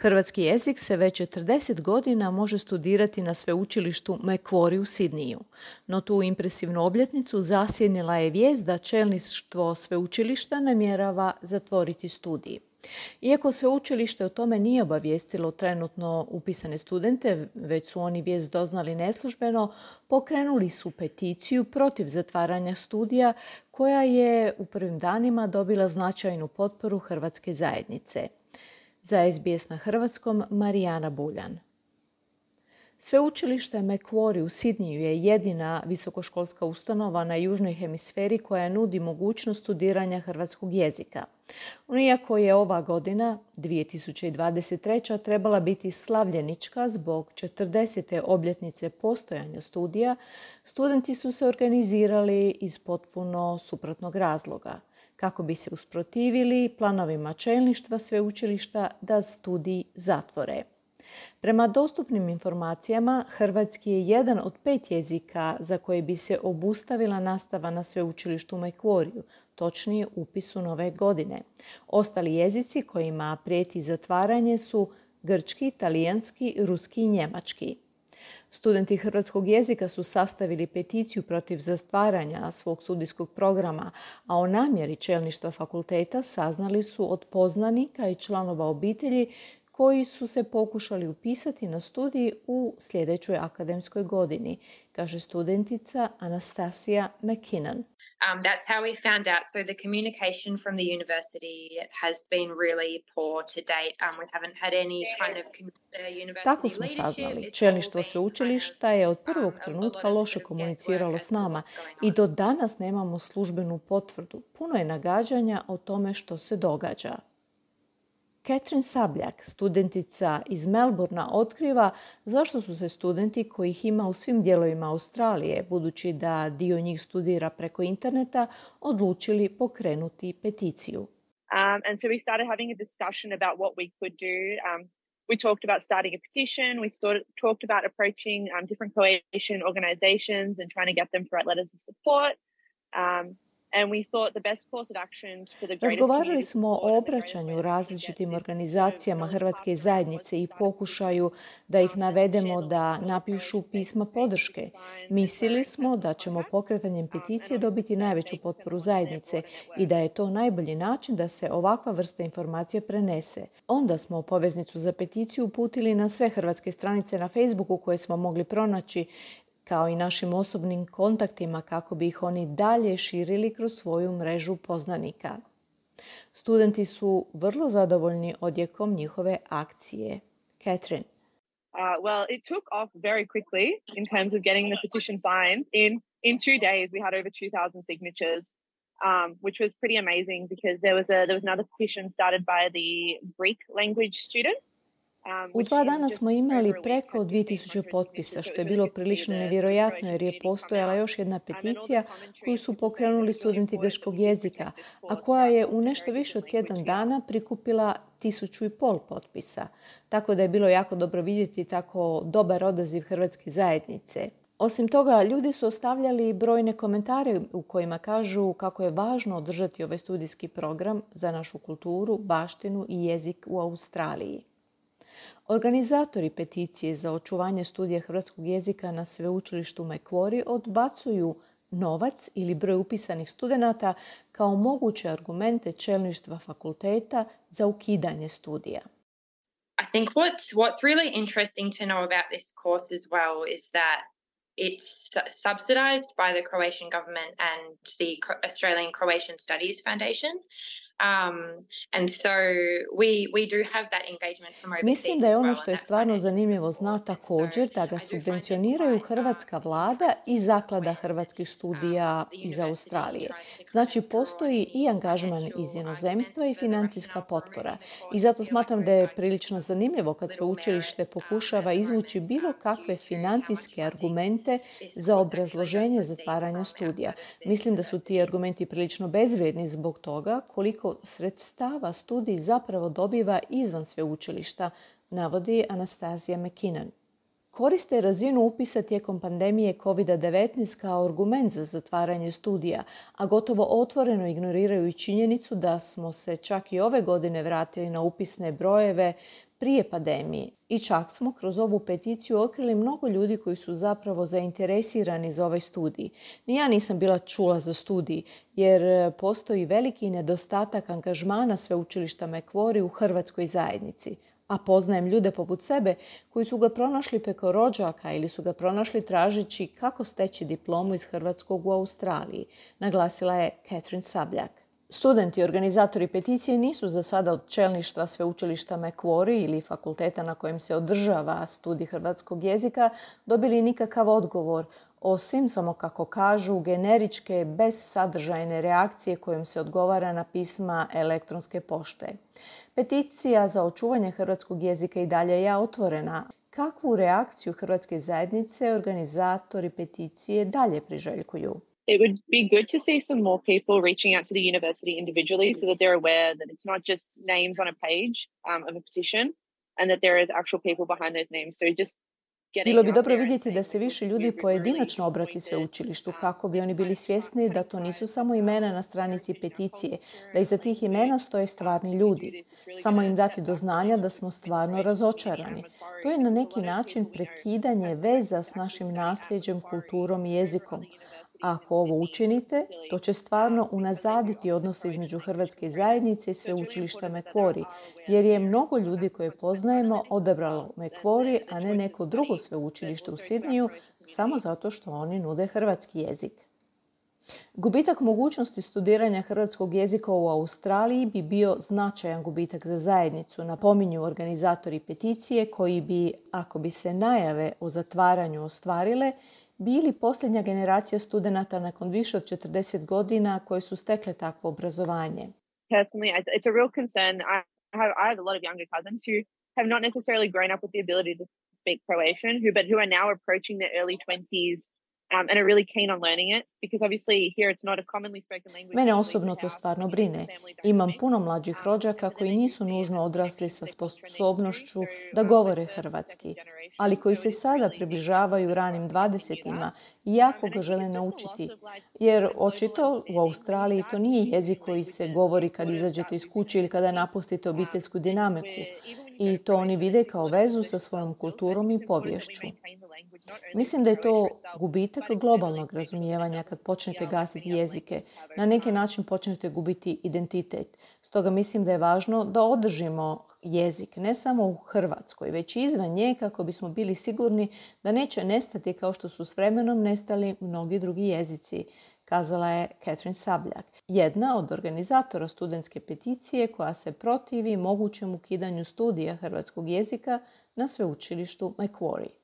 Hrvatski jezik se već 40 godina može studirati na sveučilištu Macquarie u Sidniju, no tu impresivnu obljetnicu zasjenila je vijest da čelništvo sveučilišta namjerava zatvoriti studij. Iako sveučilište o tome nije obavijestilo trenutno upisane studente, već su oni vijest doznali neslužbeno, pokrenuli su peticiju protiv zatvaranja studija koja je u prvim danima dobila značajnu potporu Hrvatske zajednice. Za SBS na hrvatskom Marijana Buljan. Sveučilište Macquarie u Sidniju je jedina visokoškolska ustanova na južnoj hemisferi koja nudi mogućnost studiranja hrvatskog jezika. Iako je ova godina, 2023. trebala biti slavljenička zbog 40. obljetnice postojanja studija, studenti su se organizirali iz potpuno suprotnog razloga kako bi se usprotivili planovima čelništva sveučilišta da studij zatvore. Prema dostupnim informacijama, hrvatski je jedan od pet jezika za koje bi se obustavila nastava na sveučilištu u Mekvoriju, točnije upisu nove godine. Ostali jezici kojima prijeti zatvaranje su grčki, talijanski, ruski i njemački. Studenti hrvatskog jezika su sastavili peticiju protiv zatvaranja svog studijskog programa, a o namjeri čelništva fakulteta saznali su od poznanika i članova obitelji koji su se pokušali upisati na studij u sljedećoj akademskoj godini, kaže studentica Anastasija McKinnon. Um, that's how we found out. So the communication from the university has been really poor to date. Um, we haven't had any kind of uh, university Tako smo saznali. Čelništvo sveučilišta je od prvog um, trenutka loše komuniciralo s nama i do danas nemamo službenu potvrdu. Puno je nagađanja o tome što se događa. Catherine Sabljak, studentica iz Melbourna, otkriva zašto su se studenti kojih ima u svim dijelovima Australije, budući da dio njih studira preko interneta, odlučili pokrenuti peticiju. Um, and so we started having a discussion about what we could do. Um, we talked about starting a petition. We started, talked about approaching um, different coalition organizations and trying to get them to write letters of support. Um, Razgovarali smo o obraćanju različitim organizacijama Hrvatske zajednice i pokušaju da ih navedemo da napišu pisma podrške. Mislili smo da ćemo pokretanjem peticije dobiti najveću potporu zajednice i da je to najbolji način da se ovakva vrsta informacije prenese. Onda smo poveznicu za peticiju uputili na sve hrvatske stranice na Facebooku koje smo mogli pronaći kao i našim osobnim kontaktima kako bi ih oni dalje širili kroz svoju mrežu poznanika. Studenti su vrlo zadovoljni odjekom njihove akcije. Catherine. Uh, well, it took off very quickly in terms of getting the petition signed. In in two days, we had over 2,000 signatures, um, which was pretty amazing because there was a there was another petition started by the Greek language students u dva dana smo imali preko 2000 potpisa, što je bilo prilično nevjerojatno jer je postojala još jedna peticija koju su pokrenuli studenti grškog jezika, a koja je u nešto više od tjedan dana prikupila tisuću i pol potpisa. Tako da je bilo jako dobro vidjeti tako dobar odaziv Hrvatske zajednice. Osim toga, ljudi su ostavljali brojne komentare u kojima kažu kako je važno održati ovaj studijski program za našu kulturu, baštinu i jezik u Australiji. Organizatori peticije za očuvanje studija hrvatskog jezika na sveučilištu Macquarie odbacuju novac ili broj upisanih studenata kao moguće argumente čelništva fakulteta za ukidanje studija. I think what's what's really interesting to know about this course as well is that it's subsidized by the Croatian government and the Australian Croatian Studies Foundation. Um, Mislim da je ono što je stvarno zanimljivo zna također da ga subvencioniraju hrvatska vlada i zaklada hrvatskih studija um, iz Australije. Znači postoji i angažman iz inozemstva i financijska potpora. I zato smatram da je prilično zanimljivo kad sveučilište um, pokušava izvući bilo kakve financijske argumente za obrazloženje zatvaranja studija. Mislim da su ti argumenti prilično bezvrijedni zbog toga koliko sredstava studij zapravo dobiva izvan sveučilišta, navodi Anastazija McKinnon. Koriste razinu upisa tijekom pandemije COVID-19 kao argument za zatvaranje studija, a gotovo otvoreno ignoriraju i činjenicu da smo se čak i ove godine vratili na upisne brojeve prije pandemije i čak smo kroz ovu peticiju otkrili mnogo ljudi koji su zapravo zainteresirani za ovaj studij. Ni ja nisam bila čula za studij jer postoji veliki nedostatak angažmana sveučilišta Mekvori u hrvatskoj zajednici – a poznajem ljude poput sebe koji su ga pronašli preko rođaka ili su ga pronašli tražeći kako steći diplomu iz Hrvatskog u Australiji, naglasila je Catherine Sabljak. Studenti i organizatori peticije nisu za sada od čelništva sveučilišta Macquarie ili fakulteta na kojem se održava studij hrvatskog jezika dobili nikakav odgovor, osim, samo kako kažu, generičke, bezsadržajne reakcije kojom se odgovara na pisma elektronske pošte. Peticija za očuvanje hrvatskog jezika i dalje je otvorena. Kakvu reakciju hrvatske zajednice organizatori peticije dalje priželjkuju? It would be good to see some more people reaching out to the university individually so that they're aware that it's not just names on a page um, of a petition and that there is actual people behind those names. So just bilo bi dobro vidjeti da se više ljudi pojedinačno obrati sveučilištu kako bi oni bili svjesni da to nisu samo imena na stranici peticije, da iza tih imena stoje stvarni ljudi. Samo im dati do znanja da smo stvarno razočarani. To je na neki način prekidanje veza s našim nasljeđem, kulturom i jezikom. Ako ovo učinite, to će stvarno unazaditi odnose između Hrvatske zajednice i sveučilišta Mekvori, jer je mnogo ljudi koje poznajemo odabralo Mekvori, a ne neko drugo sveučilište u Sidniju, samo zato što oni nude hrvatski jezik. Gubitak mogućnosti studiranja hrvatskog jezika u Australiji bi bio značajan gubitak za zajednicu, napominju organizatori peticije koji bi, ako bi se najave o zatvaranju ostvarile, bili posljednja generacija studenata nakon više od 40 godina koje su stekle takvo obrazovanje. Personally, it's a real concern. I have, I have a lot of younger cousins who have not necessarily grown up with the ability to speak Croatian, who but who are now approaching their early 20s Mene osobno to stvarno brine. Imam puno mlađih rođaka koji nisu nužno odrasli sa sposobnošću da govore hrvatski, ali koji se sada približavaju ranim dvadesetima i jako ga žele naučiti. Jer očito u Australiji to nije jezik koji se govori kad izađete iz kuće ili kada napustite obiteljsku dinamiku. I to oni vide kao vezu sa svojom kulturom i povješću. Mislim da je to gubitak globalnog razumijevanja kad počnete gasiti jezike. Na neki način počnete gubiti identitet. Stoga mislim da je važno da održimo jezik ne samo u Hrvatskoj, već i izvan nje kako bismo bili sigurni da neće nestati kao što su s vremenom nestali mnogi drugi jezici, kazala je Catherine Sabljak, jedna od organizatora studentske peticije koja se protivi mogućem ukidanju studija hrvatskog jezika na sveučilištu Macquarie.